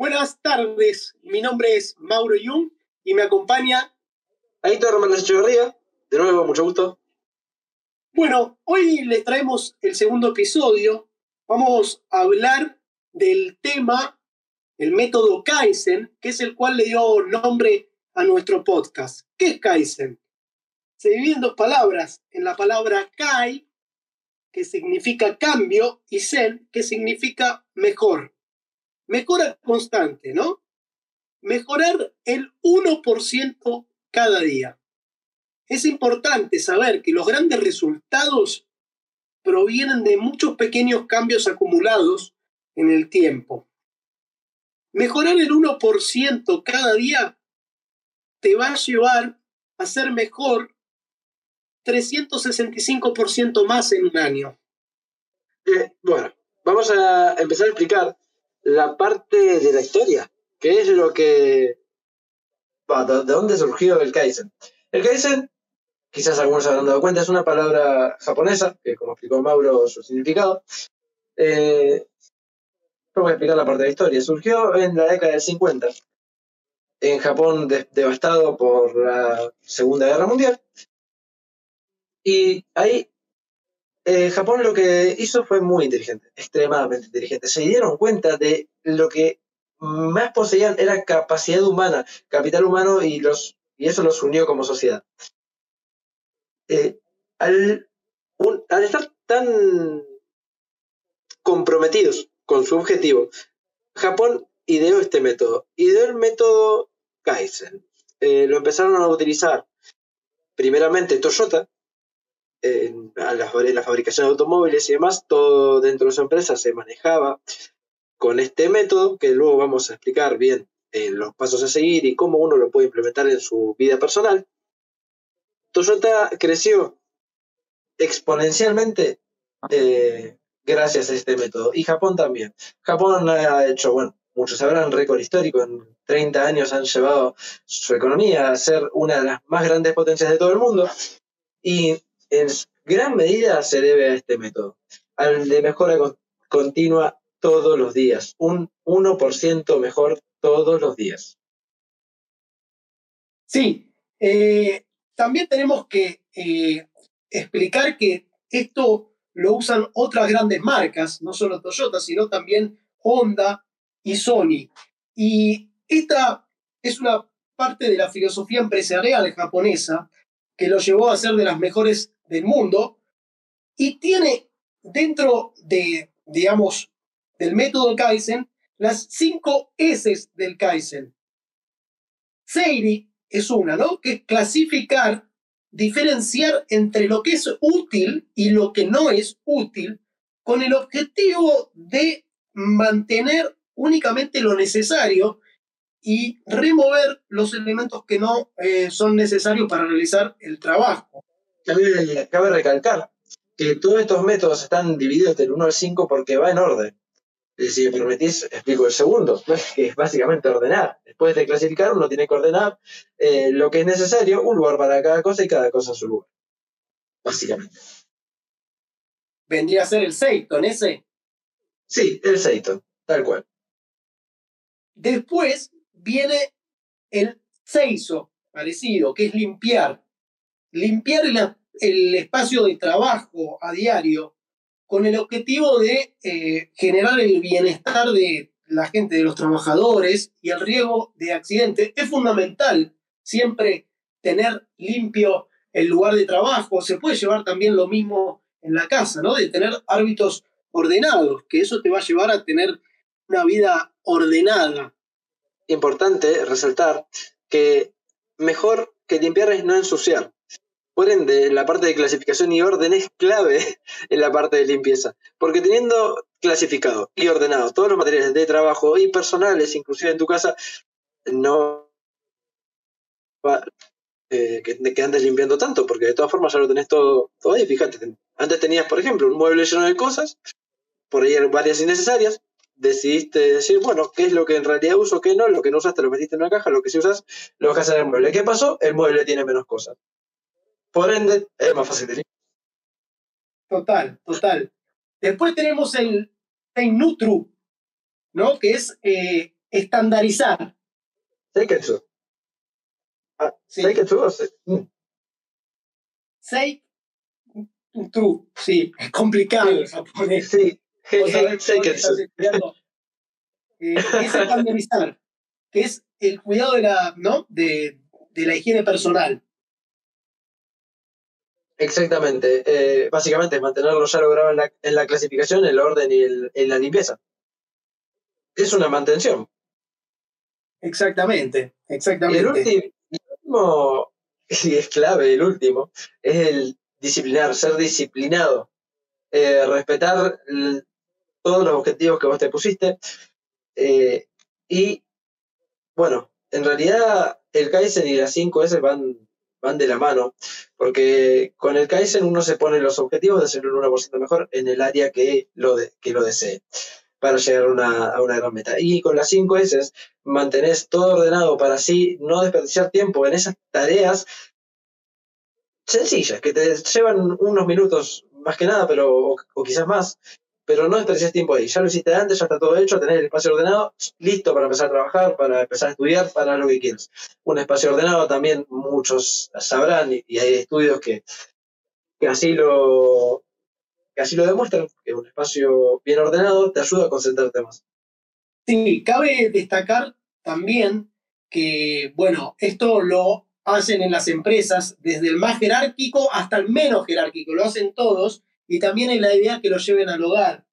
Buenas tardes, mi nombre es Mauro Jung y me acompaña Aitor Hernández Echeverría. De nuevo, mucho gusto. Bueno, hoy les traemos el segundo episodio. Vamos a hablar del tema, el método Kaizen, que es el cual le dio nombre a nuestro podcast. ¿Qué es Kaizen? Se divide en dos palabras. En la palabra Kai, que significa cambio, y Zen, que significa mejor mejora constante, ¿no? Mejorar el 1% cada día. Es importante saber que los grandes resultados provienen de muchos pequeños cambios acumulados en el tiempo. Mejorar el 1% cada día te va a llevar a ser mejor 365% más en un año. Eh, bueno, vamos a empezar a explicar la parte de la historia, que es lo que... ¿De dónde surgió el Kaizen? El Kaizen, quizás algunos se habrán dado cuenta, es una palabra japonesa, que como explicó Mauro su significado. Eh, a explicar la parte de la historia. Surgió en la década del 50, en Japón devastado por la Segunda Guerra Mundial. Y ahí eh, Japón lo que hizo fue muy inteligente, extremadamente inteligente. Se dieron cuenta de lo que más poseían era capacidad humana, capital humano y, los, y eso los unió como sociedad. Eh, al, estar tan comprometidos con su objetivo, Japón ideó este método. Ideó el método Kaizen. Eh, lo empezaron a utilizar primeramente Toyota, en, la, fabricación de automóviles y demás, todo dentro de su empresa se manejaba con este método, que luego vamos a explicar bien en los pasos a seguir y cómo uno lo puede implementar en su vida personal. Toyota creció exponencialmente eh, gracias a este método y Japón también. Japón ha hecho, bueno, muchos sabrán, récord histórico, en 30 años han llevado su economía a ser una de las más grandes potencias de todo el mundo y en gran medida se debe a este método, al de mejora continua todos los días, un 1% mejor todos los días. Sí, eh, también tenemos que eh, explicar que esto lo usan otras grandes marcas, no solo Toyota, sino también Honda y Sony. Y esta es una parte de la filosofía empresarial japonesa que lo llevó a ser de las mejores del mundo y tiene dentro de, digamos, del método Kaizen las cinco S del Kaizen. Seiri es una, ¿no? Que es clasificar, diferenciar entre lo que es útil y lo que no es útil con el objetivo de mantener únicamente lo necesario y remover los elementos que no eh, son necesarios para realizar el trabajo. También cabe recalcar que todos estos métodos están divididos del 1 al 5 porque va en orden. Si me permitís, explico el segundo, que es básicamente ordenar. Después de clasificar, uno tiene que ordenar eh, lo que es necesario, un lugar para cada cosa y cada cosa en su lugar. Básicamente. ¿Vendría a ser el Seiton ese? Sí, el Seiton, tal cual. Después viene el Seiso, parecido, que es limpiar limpiar el, espacio de trabajo a diario con el objetivo de eh, generar el bienestar de la gente, de los trabajadores y el riesgo de accidentes. Es fundamental siempre tener limpio el lugar de trabajo. Se puede llevar también lo mismo en la casa, ¿no? De tener hábitos ordenados, que eso te va a llevar a tener una vida ordenada. Importante resaltar que mejor que limpiar es no ensuciar. La parte de clasificación y orden es clave en la parte de limpieza, porque teniendo clasificado y ordenado todos los materiales de trabajo y personales, inclusive en tu casa, no va, eh, que, andes limpiando tanto, porque de todas formas ya lo tenés todo, todo ahí. Fíjate, antes tenías, por ejemplo, un mueble lleno de cosas, por ahí varias innecesarias, decidiste decir, bueno, qué es lo que en realidad uso, qué no, lo que no usaste lo metiste en una caja, lo que sí usas lo dejas en el mueble. ¿Qué pasó? El mueble tiene menos cosas. Por ende, es más fácil de Total, total. Después tenemos el Nutru, ¿no? Que es eh, estandarizar. Seiketsu. Ah, Sí. Seiketsu o se- mm, Sei true, sí, es complicado el japonés. Sí, Seiketsu. Eh, es estandarizar, que es el cuidado de la, ¿no? de, de la higiene personal. Exactamente. Eh, básicamente es mantenerlo ya logrado en la, en la clasificación, el orden y el- en la limpieza. Es una mantención. Exactamente, Y el exactamente. último, y el último, y es clave, el último, es el disciplinar, ser disciplinado, eh, respetar todos los objetivos que vos te pusiste. eh, y bueno, en realidad el Kaizen y las 5S van, van de la mano, porque con el Kaizen uno se pone los objetivos de ser un 1% mejor en el área que lo, que lo desee para llegar una, a una gran meta. Y con las 5 S mantenés todo ordenado para así no desperdiciar tiempo en esas tareas sencillas, que te llevan unos minutos más que nada, pero o quizás más, pero no desperdicias tiempo ahí. Ya lo hiciste antes, ya está todo hecho, tenés el espacio ordenado, listo para empezar a trabajar, para empezar a estudiar, para lo que quieras. Un espacio ordenado también muchos sabrán y, y hay estudios que, que así lo que así lo demuestran, que un espacio bien ordenado te ayuda a concentrarte más. Sí, cabe destacar también que, bueno, esto lo hacen en las empresas, desde el más jerárquico hasta el menos jerárquico, lo hacen todos, y también es la idea que lo lleven al hogar.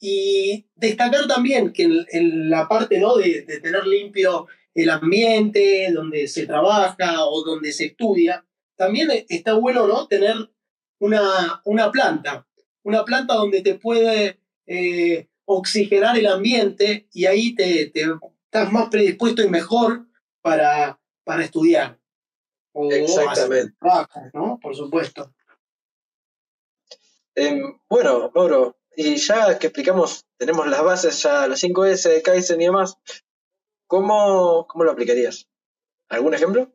Y destacar también que en, en la parte ¿no? de, de tener limpio el ambiente, donde se trabaja o donde se estudia, también está bueno ¿no? tener una, una planta, una planta donde te puede eh, oxigenar el ambiente y ahí te, te estás más predispuesto y mejor para, para estudiar. O hacer Exactamente. trabajos, ¿no? Por supuesto. Em, bueno, Mauro, y ya que explicamos, tenemos las bases, ya las 5S de Kaizen y demás, ¿cómo, cómo lo aplicarías? ¿Algún ejemplo?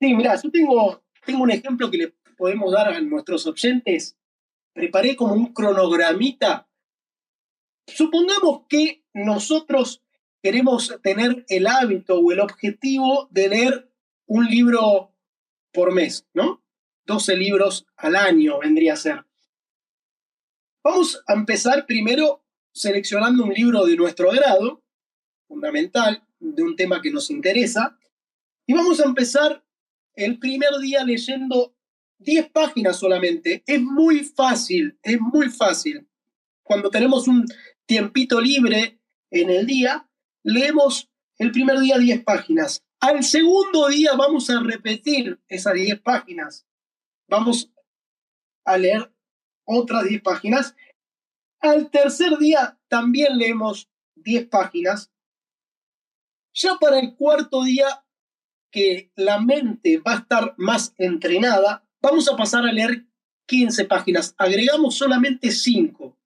Sí, mira, yo tengo, tengo un ejemplo que le podemos dar a nuestros oyentes. Preparé como un cronogramita. Supongamos que nosotros queremos tener el hábito o el objetivo de leer un libro por mes, ¿no? 12 libros al año vendría a ser. Vamos a empezar primero seleccionando un libro de nuestro grado, fundamental, de un tema que nos interesa, y vamos a empezar el primer día leyendo 10 páginas solamente. Es muy fácil, es muy fácil. Cuando tenemos un tiempito libre en el día, leemos el primer día 10 páginas. Al segundo día vamos a repetir esas 10 páginas. Vamos a leer otras 10 páginas. Al tercer día también leemos 10 páginas. Ya para el cuarto día que la mente va a estar más entrenada, vamos a pasar a leer 15 páginas. Agregamos solamente 5.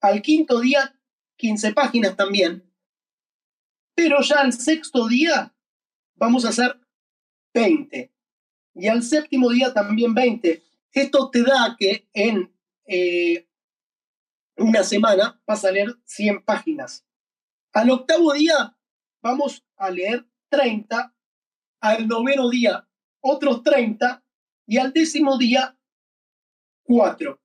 Al quinto día, 15 páginas también. Pero ya al sexto día, vamos a hacer 20. Y al séptimo día también 20. Esto te da que en eh, una semana vas a leer 100 páginas. Al octavo día, vamos a leer 30 al noveno día otros 30 y al décimo día 4.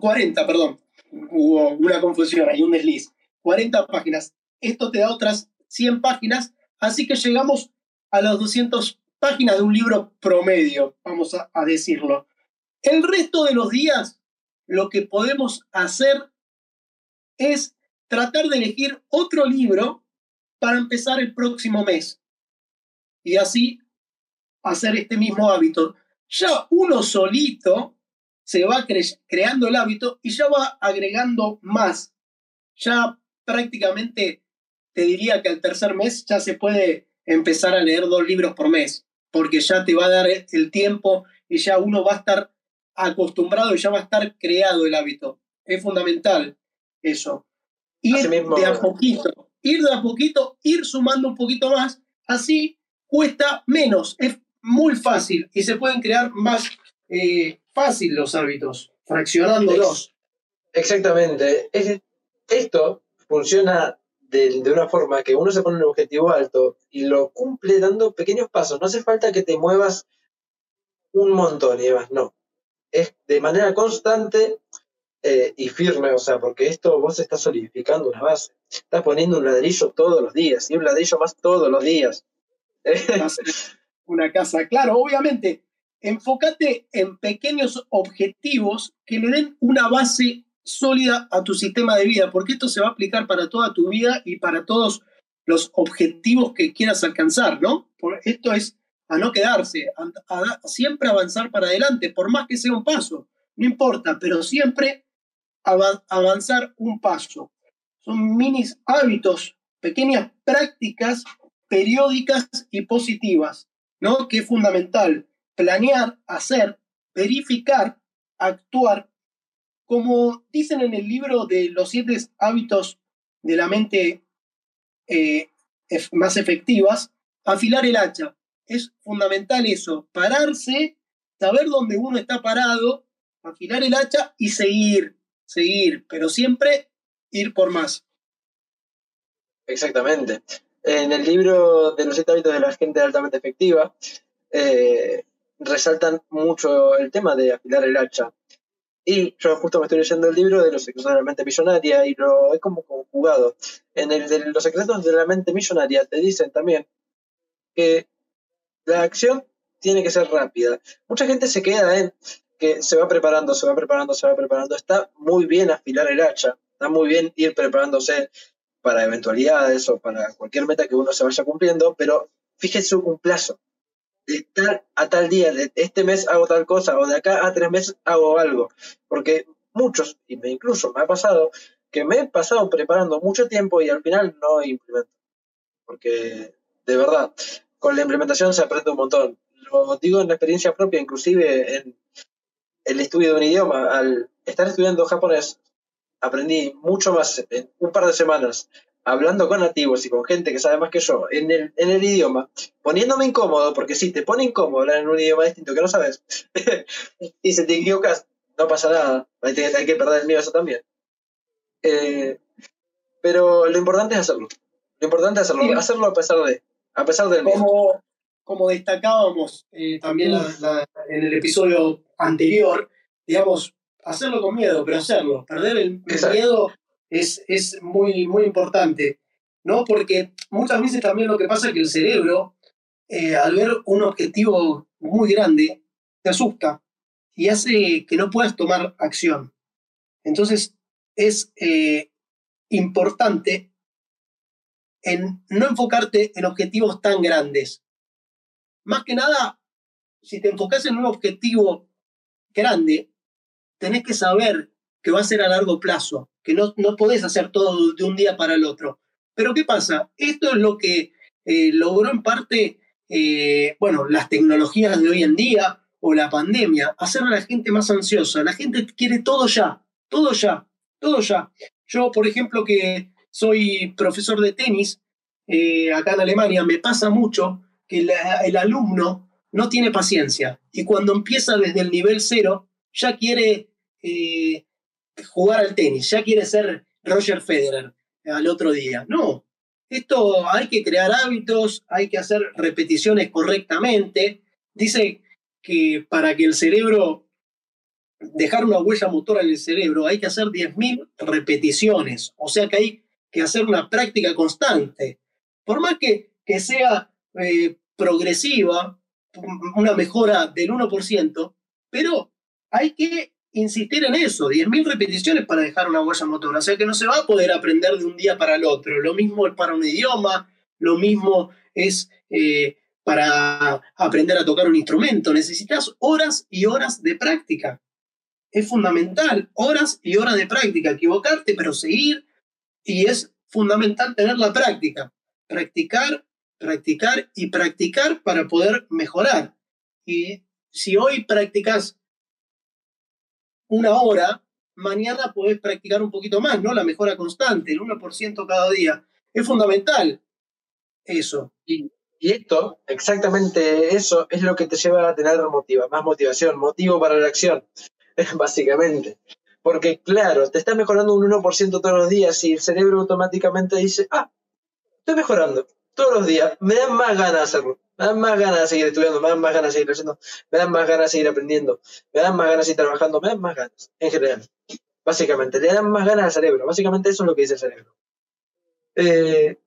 40, perdón. Hubo una confusión, hay un desliz. 40 páginas. Esto te da otras 100 páginas, así que llegamos a las 200 páginas de un libro promedio, vamos a, a decirlo. El resto de los días, lo que podemos hacer es tratar de elegir otro libro para empezar el próximo mes y así hacer este mismo hábito. Ya uno solito se va cre creando el hábito y ya va agregando más. Ya prácticamente te diría que al tercer mes ya se puede empezar a leer dos libros por mes, porque ya te va a dar el tiempo y ya uno va a estar acostumbrado y ya va a estar creado el hábito. Es fundamental eso. Ir mismo- de a poquito, ir de a poquito, ir sumando un poquito más, así cuesta menos, es muy fácil y se pueden crear más eh, fácil los hábitos, fraccionándolos. Exactamente. Es- esto funciona de, una forma que uno se pone un objetivo alto y lo cumple dando pequeños pasos. No hace falta que te muevas un montón y demás, no. Es de manera constante eh, y firme, o sea, porque esto vos estás solidificando una base. Estás poniendo un ladrillo todos los días y un ladrillo más todos los días. una casa, claro, obviamente. Enfócate en pequeños objetivos que le den una base sólida a tu sistema de vida, porque esto se va a aplicar para toda tu vida y para todos los objetivos que quieras alcanzar, ¿no? Por esto es a no quedarse, a, siempre avanzar para adelante, por más que sea un paso, no importa, pero siempre avanzar un paso. Son minis hábitos, pequeñas prácticas periódicas y positivas, ¿no? Que es fundamental planear, hacer, verificar, actuar como dicen en el libro de los siete hábitos de la mente eh, más efectivas, afilar el hacha. Es fundamental eso, pararse, saber dónde uno está parado, afilar el hacha y seguir, seguir, pero siempre ir por más. Exactamente. En el libro de los siete hábitos de la gente altamente efectiva, eh, resaltan mucho el tema de afilar el hacha. Y yo justo me estoy leyendo el libro de Los secretos de la mente millonaria y lo he como conjugado. En el de Los secretos de la mente millonaria te dicen también que la acción tiene que ser rápida. Mucha gente se queda en que se va preparando, se va preparando, se va preparando. Está muy bien afilar el hacha, está muy bien ir preparándose para eventualidades o para cualquier meta que uno se vaya cumpliendo, pero fíjese un plazo de tal a tal día, de este mes hago tal cosa, o de acá a tres meses hago algo. Porque muchos, y me incluso me ha pasado, que me he pasado preparando mucho tiempo y al final no implemento. Porque, de verdad, con la implementación se aprende un montón. Lo digo en experiencia propia, inclusive en el estudio de un idioma. Al estar estudiando japonés, aprendí mucho más en un par de semanas hablando con nativos y con gente que sabe más que yo en el, en el idioma, poniéndome incómodo, porque si te pone incómodo hablar en un idioma distinto que no sabes, y se te equivocas, no pasa nada, hay, que perder el miedo eso también. Eh, pero lo importante es hacerlo. Lo importante es hacerlo, hacerlo a pesar de, a pesar del miedo. Como, como destacábamos eh, también en el episodio anterior, digamos, hacerlo con miedo, pero hacerlo. Perder el miedo es, muy, muy importante, ¿no? Porque muchas veces también lo que pasa es que el cerebro, eh, al ver un objetivo muy grande, te asusta y hace que no puedas tomar acción. Entonces, es eh, importante en no enfocarte en objetivos tan grandes. Más que nada, si te enfocas en un objetivo grande, tenés que saber que va a ser a largo plazo, que no, no podés hacer todo de un día para el otro. Pero ¿qué pasa? Esto es lo que eh, logró en parte, eh, bueno, las tecnologías de hoy en día o la pandemia, hacer a la gente más ansiosa. La gente quiere todo ya, todo ya, todo ya. Yo, por ejemplo, que soy profesor de tenis eh, acá en Alemania, me pasa mucho que el alumno no tiene paciencia y cuando empieza desde el nivel cero ya quiere jugar al tenis, ya quiere ser Roger Federer al otro día. No, esto hay que crear hábitos, hay que hacer repeticiones correctamente. Dice que para que el cerebro, dejar una huella motora en el cerebro, hay que hacer 10.000 repeticiones. O sea que hay que hacer una práctica constante. Por más que, que sea eh, progresiva, una mejora del 1%, pero hay que insistir en eso, 10.000 repeticiones para dejar una huella motora. O sea que no se va a poder aprender de un día para el otro. Lo mismo es para un idioma, lo mismo es eh, para aprender a tocar un instrumento. Necesitas horas y horas de práctica. Es fundamental, horas y horas de práctica. Equivocarte, pero seguir. Y es fundamental tener la práctica. Practicar, practicar y practicar para poder mejorar. Y si hoy practicas una hora, mañana podés practicar un poquito más, ¿no? La mejora constante, el 1% cada día. Es fundamental eso. Y, esto, exactamente eso, es lo que te lleva a tener motiva, más motivación, motivo para la acción, básicamente. Porque, claro, te estás mejorando un 1% todos los días y el cerebro automáticamente dice, ah, estoy mejorando todos los días, me dan más ganas de hacerlo. Me dan más ganas de seguir estudiando, me dan más ganas de seguir creciendo, me dan más ganas de seguir aprendiendo, me dan más ganas de seguir trabajando, me dan más ganas, en general. Básicamente, le dan más ganas al cerebro. Básicamente eso es lo que dice el cerebro. Eh,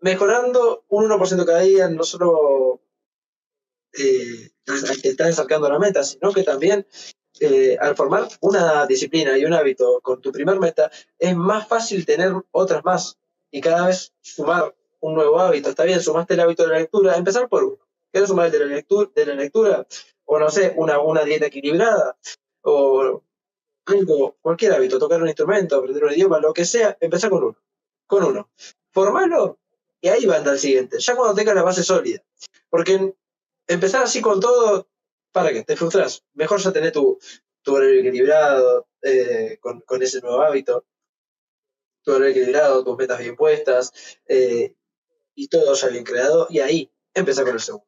mejorando un 1% cada día, no solo eh, estás acercando la meta, sino que también eh, al formar una disciplina y un hábito con tu primer meta, es más fácil tener otras más y cada vez sumar un nuevo hábito. Está bien, sumaste el hábito de la lectura, empezar por uno. ¿Quieres sumar el de la lectura? De la lectura? O no sé, una, una dieta equilibrada, o algo, cualquier hábito, tocar un instrumento, aprender un idioma, lo que sea, empezar con uno. Con uno. Formalo y ahí va a andar el siguiente. Ya cuando tengas la base sólida. Porque empezar así con todo, ¿para qué? Te frustras. Mejor ya tener tu, tu horario equilibrado eh, con, con, ese nuevo hábito. Tu horario equilibrado, tus metas bien puestas eh, y todo ya bien creado. Y ahí empezar con el segundo.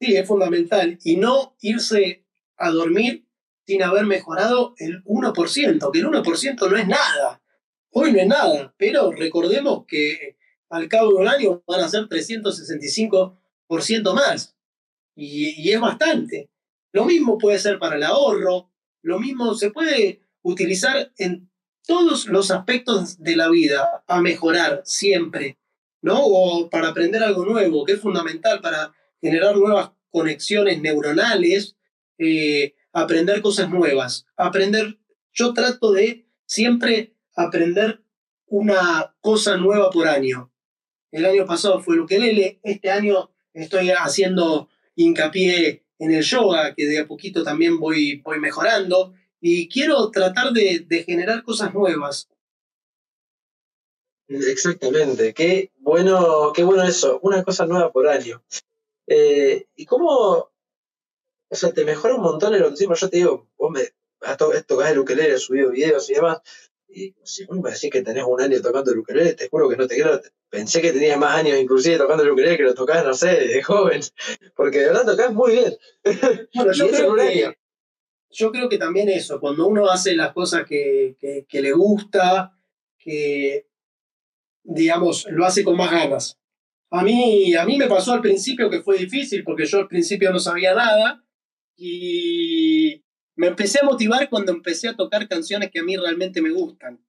Sí, es fundamental. Y no irse a dormir sin haber mejorado el 1%, que el 1% no es nada. Hoy no es nada, pero recordemos que al cabo de un año van a ser 365% más. Y, es bastante. Lo mismo puede ser para el ahorro, lo mismo se puede utilizar en todos los aspectos de la vida, a mejorar siempre, ¿no? O para aprender algo nuevo, que es fundamental para generar nuevas conexiones neuronales, eh, aprender cosas nuevas, aprender, yo trato de siempre aprender una cosa nueva por año. El año pasado fue el ukelele, este año estoy haciendo hincapié en el yoga, que de a poquito también voy, voy mejorando, y quiero tratar de, de generar cosas nuevas. Exactamente, qué bueno, qué bueno eso, una cosa nueva por año. Eh, ¿Y cómo, o sea, te mejora un montón el autismo. Yo te digo, vos me has, tocado el ukelele, has subido videos y demás. Y si vos me decís que tenés un año tocando el ukelele, te juro que no te quiero. Pensé que tenías más años inclusive tocando el ukelele que lo tocabas, no sé, de joven. Porque de verdad tocás muy bien. Bueno, yo, creo que, yo creo que también eso, cuando uno hace las cosas que, que, que le gusta, que, digamos, lo hace con más ganas. A mí, a mí me pasó al principio que fue difícil, porque yo al principio no sabía nada, y me empecé a motivar cuando empecé a tocar canciones que a mí realmente me gustan.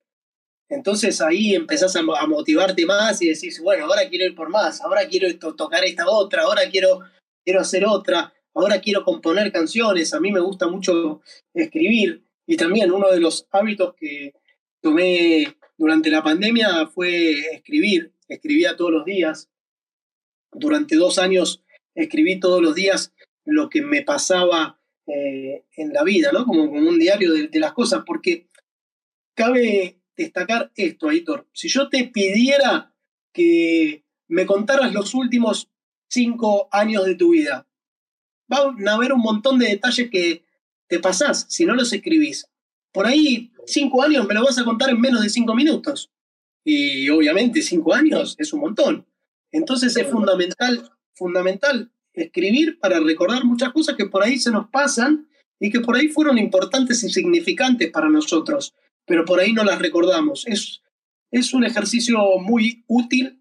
Entonces ahí empezás a, motivarte más y decís, bueno, ahora quiero ir por más, ahora quiero tocar esta otra, ahora quiero, quiero hacer otra, ahora quiero componer canciones, a mí me gusta mucho escribir y también uno de los hábitos que tomé durante la pandemia fue escribir, escribía todos los días. Durante dos años escribí todos los días lo que me pasaba eh, en la vida, ¿no? Como, como un diario de, de, las cosas, porque cabe destacar esto, Aitor. Si yo te pidiera que me contaras los últimos cinco años de tu vida, van a haber un montón de detalles que te pasás si no los escribís. Por ahí, cinco años me lo vas a contar en menos de cinco minutos. Y obviamente cinco años es un montón. Entonces es fundamental, fundamental escribir para recordar muchas cosas que por ahí se nos pasan y que por ahí fueron importantes y significantes para nosotros, pero por ahí no las recordamos. Es, es un ejercicio muy útil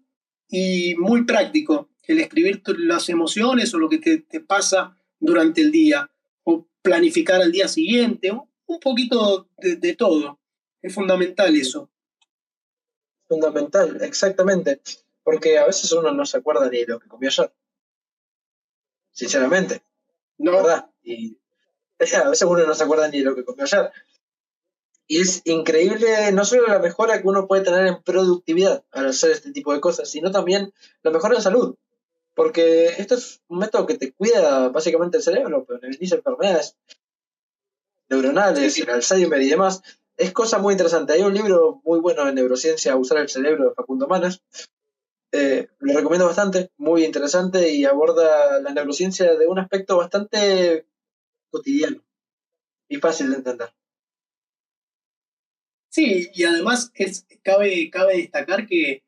y muy práctico el escribir las emociones o lo que te, te pasa durante el día, o planificar al día siguiente, un poquito de, todo. Es fundamental eso. Fundamental, exactamente. Porque a veces uno no se acuerda de lo que comió ayer sinceramente. No. ¿Verdad? Y a veces uno no se acuerda ni de lo que comió ayer. Y es increíble no solo la mejora que uno puede tener en productividad al hacer este tipo de cosas, sino también la mejora en salud. Porque esto es un método que te cuida básicamente el cerebro, pero beneficia enfermedades neuronales, el Alzheimer y demás. Es cosa muy interesante. Hay un libro muy bueno en neurociencia, Usar el cerebro, de Facundo Manes, eh, lo recomiendo bastante, muy interesante y aborda la neurociencia de un aspecto bastante cotidiano y fácil de entender. Sí, y además es, cabe, cabe destacar que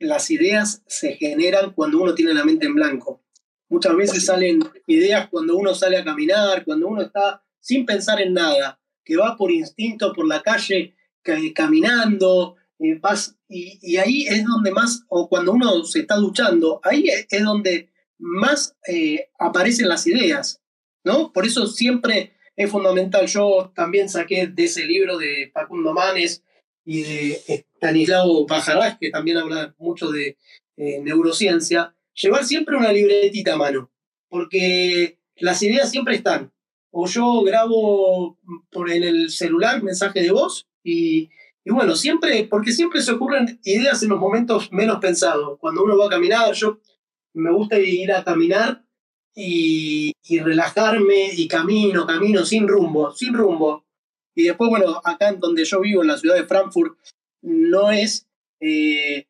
las ideas se generan cuando uno tiene la mente en blanco. Muchas veces salen ideas cuando uno sale a caminar, cuando uno está sin pensar en nada. que va por instinto por la calle caminando, eh, vas, y, ahí es donde más, o cuando uno se está duchando, ahí es, donde más eh, aparecen las ideas, ¿no? Por eso siempre es fundamental. Yo también saqué de ese libro de Facundo Manes y de Stanislao Pajarás, que también habla mucho de eh, neurociencia, llevar siempre una libretita a mano, porque las ideas siempre están. O yo grabo por en el celular mensaje de voz y, y bueno, siempre, porque siempre se ocurren ideas en los momentos menos pensados. Cuando uno va a caminar, yo me gusta ir a caminar y, relajarme y camino, camino sin rumbo, sin rumbo. Y después, bueno, acá en donde yo vivo, en la ciudad de Frankfurt, no es eh,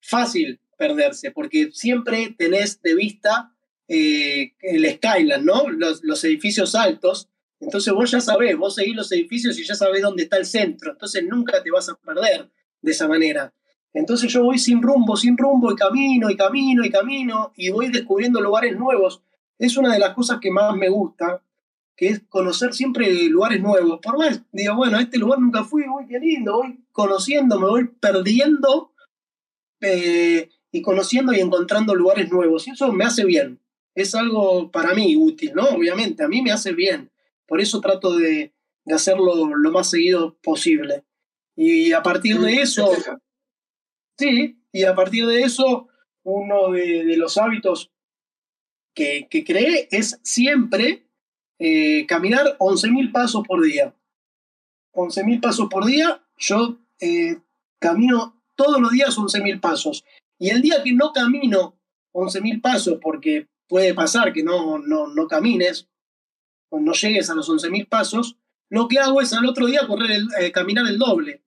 fácil perderse, porque siempre tenés de vista eh, el skyline, ¿no? Los, los edificios altos, entonces vos ya sabés, vos seguís los edificios y ya sabés dónde está el centro, entonces nunca te vas a perder de esa manera. Entonces yo voy sin rumbo, sin rumbo, y camino, y camino, y camino, y voy descubriendo lugares nuevos. Es una de las cosas que más me gusta, que es conocer siempre lugares nuevos. Por más, digo, bueno, este lugar nunca fui, voy qué lindo, voy conociendo, me voy perdiendo, eh, y conociendo y encontrando lugares nuevos. Y eso me hace bien. Es algo para mí útil, ¿no? Obviamente, a mí me hace bien. Por eso trato de, hacerlo lo más seguido posible. Y a partir de eso, sí, y a partir de eso, uno de, los hábitos que, que, creé es siempre eh, caminar 11.000 pasos por día. 11.000 pasos por día, yo eh, camino todos los días 11.000 pasos. Y el día que no camino 11.000 pasos, porque puede pasar que no, no, no camines, no llegues a los 11.000 pasos, lo que hago es al otro día correr el, eh, caminar el doble.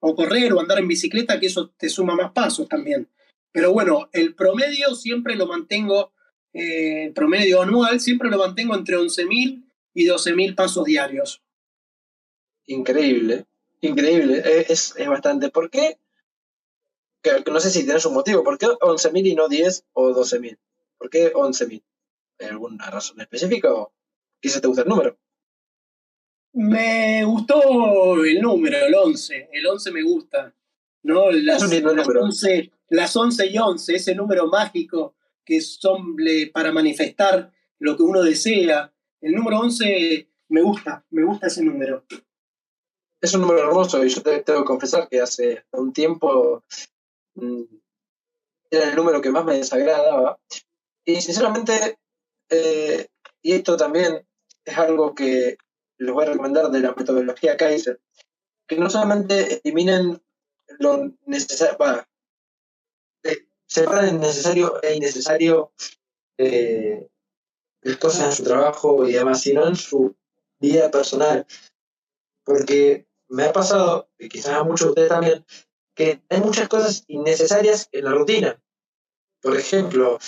O correr o andar en bicicleta, que eso te suma más pasos también. Pero bueno, el promedio siempre lo mantengo, eh, el promedio anual siempre lo mantengo entre 11.000 y 12.000 pasos diarios. Increíble, increíble, es, es bastante. ¿Por qué? No sé si tienes un motivo. ¿Por qué 11.000 y no 10 o 12.000? ¿Por qué 11.000? ¿Hay alguna razón específica ¿Qué te gusta el número? Me gustó el número, el 11. El 11 me gusta. ¿no? Las, las, 11, las 11 y 11, ese número mágico que son para manifestar lo que uno desea. El número 11 me gusta, me gusta ese número. Es un número hermoso y yo te tengo que confesar que hace un tiempo mm, era el número que más me desagradaba. Y sinceramente, eh, y esto también es algo que les voy a recomendar de la metodología Kaiser, que no solamente eliminen lo necesario, eh, separen necesario e innecesario eh, las cosas en su trabajo y demás, sino en su vida personal. Porque me ha pasado, y quizás a muchos de ustedes también, que hay muchas cosas innecesarias en la rutina. Por ejemplo,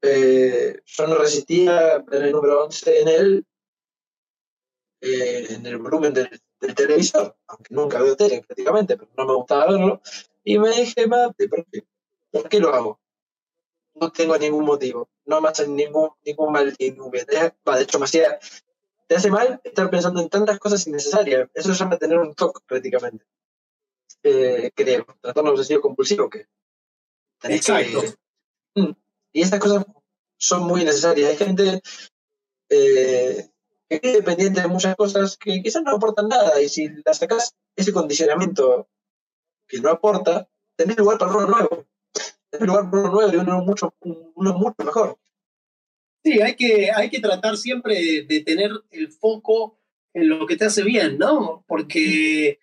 eh, yo no resistía ver el número 11 en él eh, en el volumen del, televisor, aunque nunca veo tele prácticamente, pero no me gustaba verlo, y me dije, ¿por qué? ¿Por qué lo hago? No tengo ningún motivo, no me hace ningún, ningún mal, ningún de hecho, me hacía, te hace mal estar pensando en tantas cosas innecesarias, eso se llama tener un TOC prácticamente. Eh, creo, trastorno obsesivo compulsivo que Exacto. Mm, y estas cosas son muy necesarias. Hay gente eh, es dependiente de muchas cosas que quizás no aportan nada. Y si la sacas ese condicionamiento que no aporta, tenés lugar para uno nuevo. Tenés lugar para uno nuevo y uno mucho, uno mucho mejor. Sí, hay que, hay que tratar siempre de, tener el foco en lo que te hace bien, ¿no? Porque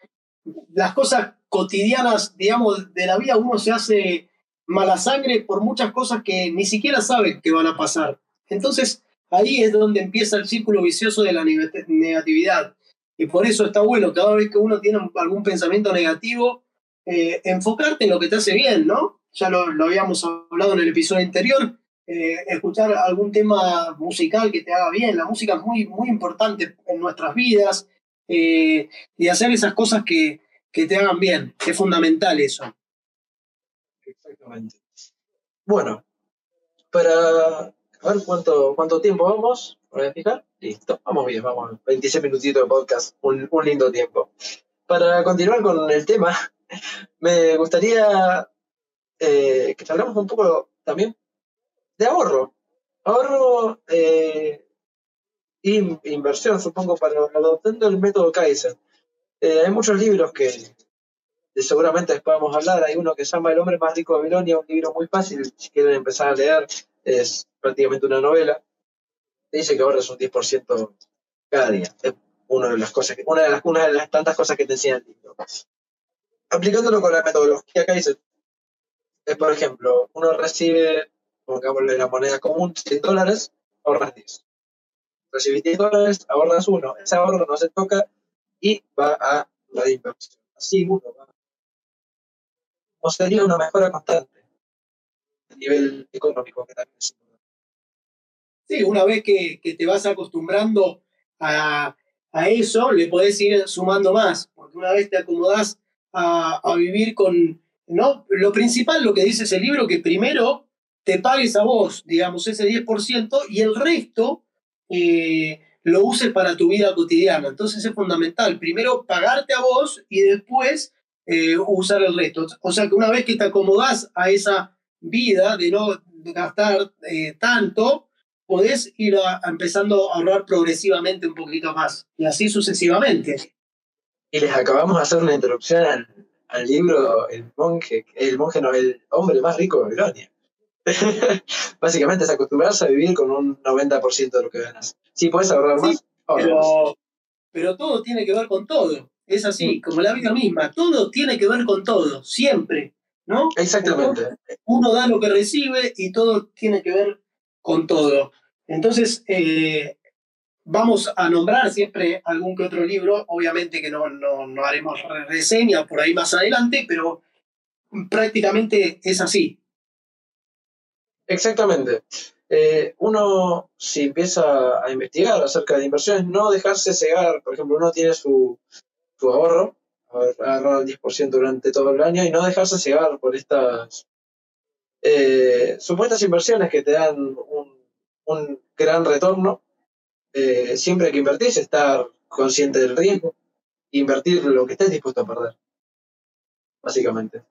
las cosas cotidianas, digamos, de la vida uno se hace mala sangre por muchas cosas que ni siquiera sabe que van a pasar. Entonces, ahí es donde empieza el círculo vicioso de la negatividad. Y por eso está bueno, cada vez que uno tiene algún pensamiento negativo, eh, enfocarte en lo que te hace bien, ¿no? Ya lo, habíamos hablado en el episodio anterior, eh, escuchar algún tema musical que te haga bien. La música es muy, muy importante en nuestras vidas eh, y hacer esas cosas que, que te hagan bien. Es fundamental eso. Exactamente. Bueno, para a ver cuánto, cuánto tiempo vamos. voy a fijar. Listo, vamos bien, vamos. 26 minutitos de podcast, un, un lindo tiempo. Para continuar con el tema, me gustaría eh, que hablamos un poco también de ahorro. Ahorro e inversión, supongo, para adoptando el método Kaizen. Eh, hay muchos libros que seguramente después vamos a hablar. Hay uno que se llama El hombre más rico de Babilonia, un libro muy fácil, si quieren empezar a leer, es prácticamente una novela. Dice que ahorras un 10% cada día. Es una de las cosas que, una de las, una de las tantas cosas que te enseña el libro. Aplicándolo con la metodología Kaizen, es por ejemplo, uno recibe, pongámosle la moneda común, 100 dólares, ahorras 10. Recibís 10 dólares, ahorras 1. Ese ahorro no se toca y va a la inversión. Así uno va o sería una mejora constante a nivel económico que también Sí, una vez que, te vas acostumbrando a, eso, le podés ir sumando más, porque una vez te acomodás a, vivir con, ¿no? Lo principal, lo que dice ese libro, que primero te pagues a vos, digamos, ese 10% y el resto eh, lo uses para tu vida cotidiana. Entonces es fundamental, primero pagarte a vos y después eh, usar el resto. O sea que una vez que te acomodas a esa vida de no gastar eh, tanto, podés ir empezando a ahorrar progresivamente un poquito más y así sucesivamente. Y les acabamos de hacer una introducción al, libro El monje, el monje no, el hombre más rico de Babilonia. Básicamente es acostumbrarse a vivir con un 90% de lo que ganas. Si puedes ahorrar más, pero, pero todo tiene que ver con todo. Es así, mm. como la vida misma. Todo tiene que ver con todo, siempre, ¿no? Exactamente. Uno da lo que recibe y todo tiene que ver con todo. Entonces, eh, vamos a nombrar siempre algún que otro libro, obviamente que no, no, no haremos reseña por ahí más adelante, pero prácticamente es así. Exactamente. Eh, uno, si empieza a investigar acerca de inversiones, no dejarse cegar. Por ejemplo, uno tiene su, tu ahorro, agarrar el 10% durante todo el año y no dejarse llevar por estas eh, supuestas inversiones que te dan un, gran retorno. Eh, siempre que invertir, estar consciente del riesgo, invertir lo que estés dispuesto a perder, básicamente.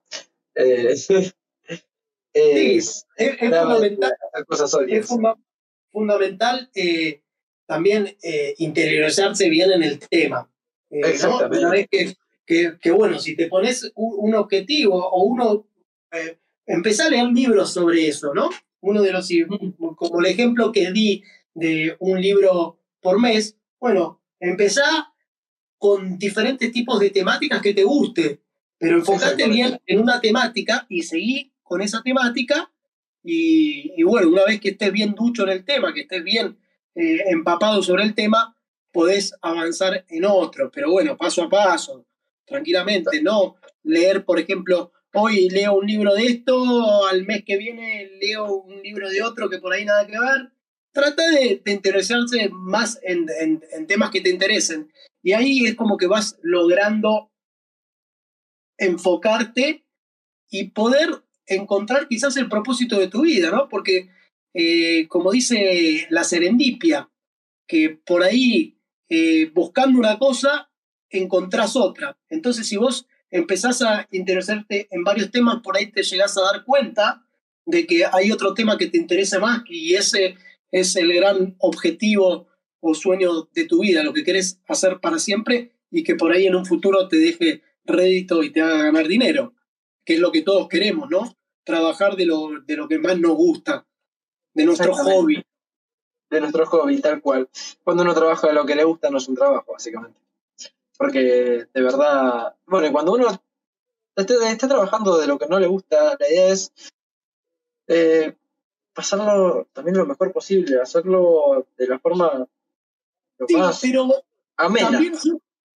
Eh, sí, es, fundamental, es fundamental también interiorizarse bien en el tema. Eh, Exactamente. que, bueno, si te pones un, objetivo o uno, eh, empezá a leer libros sobre eso, ¿no? Uno de los, como el ejemplo que di de un libro por mes, bueno, empezá con diferentes tipos de temáticas que te guste, pero enfocate bien en una temática y seguí con esa temática y, y, bueno, una vez que estés bien ducho en el tema, que estés bien eh, empapado sobre el tema, podés avanzar en otro, pero bueno, paso a paso, tranquilamente, no leer, por ejemplo, hoy leo un libro de esto, al mes que viene leo un libro de otro que por ahí nada que ver. Trata de, interesarse más en, temas que te interesen. Y ahí es como que vas logrando enfocarte y poder encontrar quizás el propósito de tu vida, ¿no? Porque, eh, como dice la serendipia, que por ahí eh, buscando una cosa, encontrás otra. Entonces, si vos empezás a interesarte en varios temas, por ahí te llegás a dar cuenta de que hay otro tema que te interesa más y ese es el gran objetivo o sueño de tu vida, lo que querés hacer para siempre y que por ahí en un futuro te deje rédito y te haga ganar dinero, que es lo que todos queremos, ¿no? Trabajar de lo, de lo que más nos gusta, de nuestro hobby de nuestro hobby, tal cual. Cuando uno trabaja de lo que le gusta, no es un trabajo, básicamente. Porque de verdad, bueno, cuando uno está, trabajando de lo que no le gusta, la idea es eh, pasarlo también lo mejor posible, hacerlo de la forma sí, pero amena.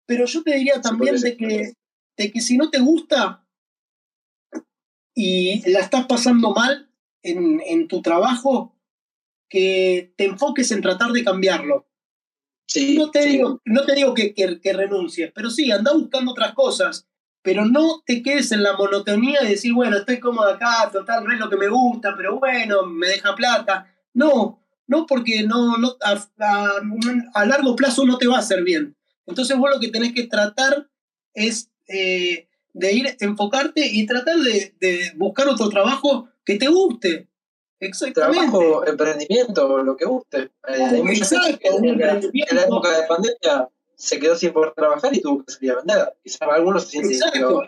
pero yo te diría también de que, de que si no te gusta y la estás pasando mal en, en tu trabajo, que te enfoques en tratar de cambiarlo. Sí, no, te digo, no te digo que, que, renuncies, pero sí, anda buscando otras cosas, pero no te quedes en la monotonía de decir, bueno, estoy cómodo acá, total, no es lo que me gusta, pero bueno, me deja plata. No, no porque no, no a, largo plazo no te va a hacer bien. Entonces vos lo que tenés que tratar es eh, de ir, enfocarte y tratar de, de, buscar otro trabajo que te guste. Exactamente. Trabajo, emprendimiento, lo que guste. Eh, Exacto, en, la, época de pandemia se quedó sin poder trabajar y tuvo que salir a vender. Quizás algunos se sienten Exacto.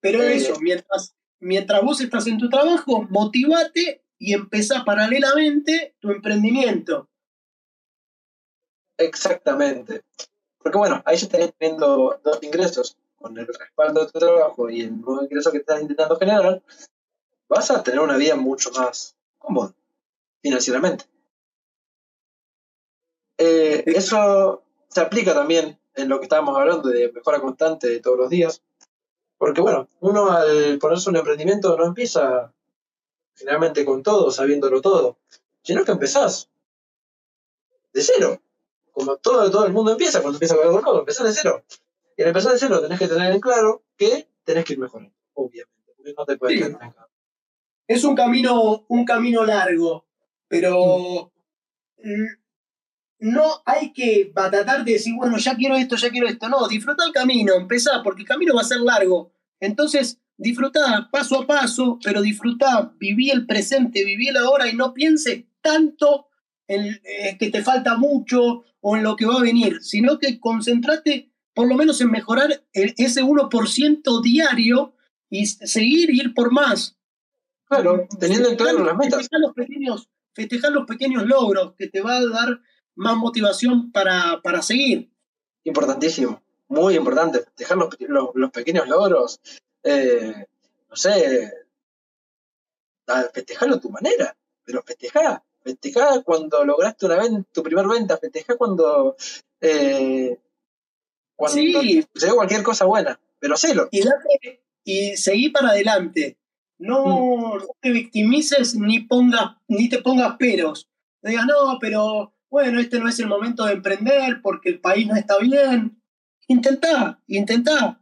Pero eh, eso, mientras, mientras vos estás en tu trabajo, motivate y empezá paralelamente tu emprendimiento. Exactamente. Porque bueno, ahí ya estarías teniendo dos ingresos. Con el respaldo de tu trabajo y el nuevo ingreso que estás intentando generar, vas a tener una vida mucho más cómoda financieramente. Eh, eso se aplica también en lo que estábamos hablando de mejora constante de todos los días. Porque bueno, uno al ponerse un emprendimiento no empieza generalmente con todo, sabiéndolo todo, sino que empezás de cero. Como todo, todo el mundo empieza cuando empieza con algo nuevo, empezás de cero. Y al empezar de cero tenés que tener en claro que tenés que ir mejorando, obviamente, porque no te puedes Es un camino, un camino largo, pero mm, no hay que batatar de decir, bueno, ya quiero esto, ya quiero esto. No, disfruta el camino, empezá, porque el camino va a ser largo. Entonces, disfruta paso a paso, pero disfruta, viví el presente, viví el ahora y no pienses tanto en eh, que te falta mucho o en lo que va a venir, sino que concentrate por lo menos en mejorar ese 1% diario y seguir ir por más. Claro, teniendo en claro las metas. Festejar los, pequeños, festejar los pequeños logros que te va a dar más motivación para, para seguir. Importantísimo, muy importante, festejar los, los, pequeños logros, eh, no sé, festejarlo a tu manera, pero festejar, festejar cuando lograste una venta, tu primer venta, festejar cuando, eh, cuando sí. cualquier cosa buena, pero hacelo. Y, y seguí para adelante. No, mm. no, te victimices ni, pongas, ni te pongas peros. No digas, no, pero bueno, este no es el momento de emprender porque el país no está bien. Intentá, intentá.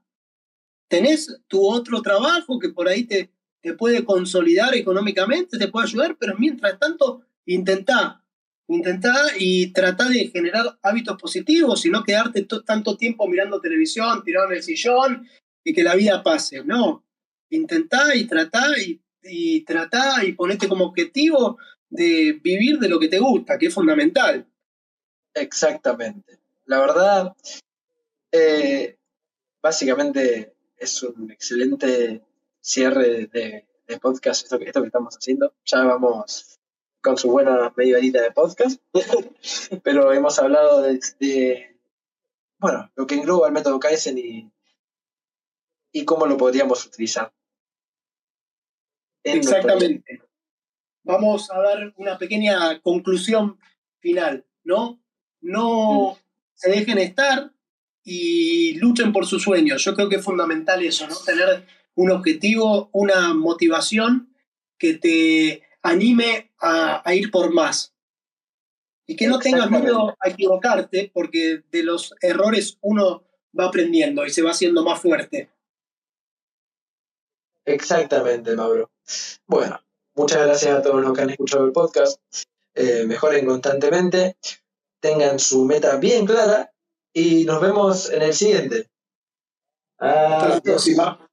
Tenés tu otro trabajo que por ahí te, te puede consolidar económicamente, te puede ayudar, pero mientras tanto, intentá. Intentá y trata de generar hábitos positivos y no quedarte tanto tiempo mirando televisión, tirado en el sillón y que la vida pase. No, intentá y tratá y, y tratá y ponete como objetivo de vivir de lo que te gusta, que es fundamental. Exactamente. La verdad, eh, básicamente es un excelente cierre de, podcast esto que, estamos haciendo. Ya vamos con su buena media de podcast, pero hemos hablado de, bueno, lo que engloba el método Kaizen y, y cómo lo podríamos utilizar. Exactamente vamos a dar una pequeña conclusión final, ¿no? No se dejen estar y luchen por sus sueños. Yo creo que es fundamental eso, ¿no? Tener un objetivo, una motivación que te anime a, ir por más. Y que no tengas miedo a equivocarte, porque de los errores uno va aprendiendo y se va haciendo más fuerte. Exactamente, Mauro. Bueno, Muchas gracias a todos los que han escuchado el podcast. Eh, mejoren constantemente, tengan su meta bien clara y nos vemos en el siguiente. Hasta la próxima.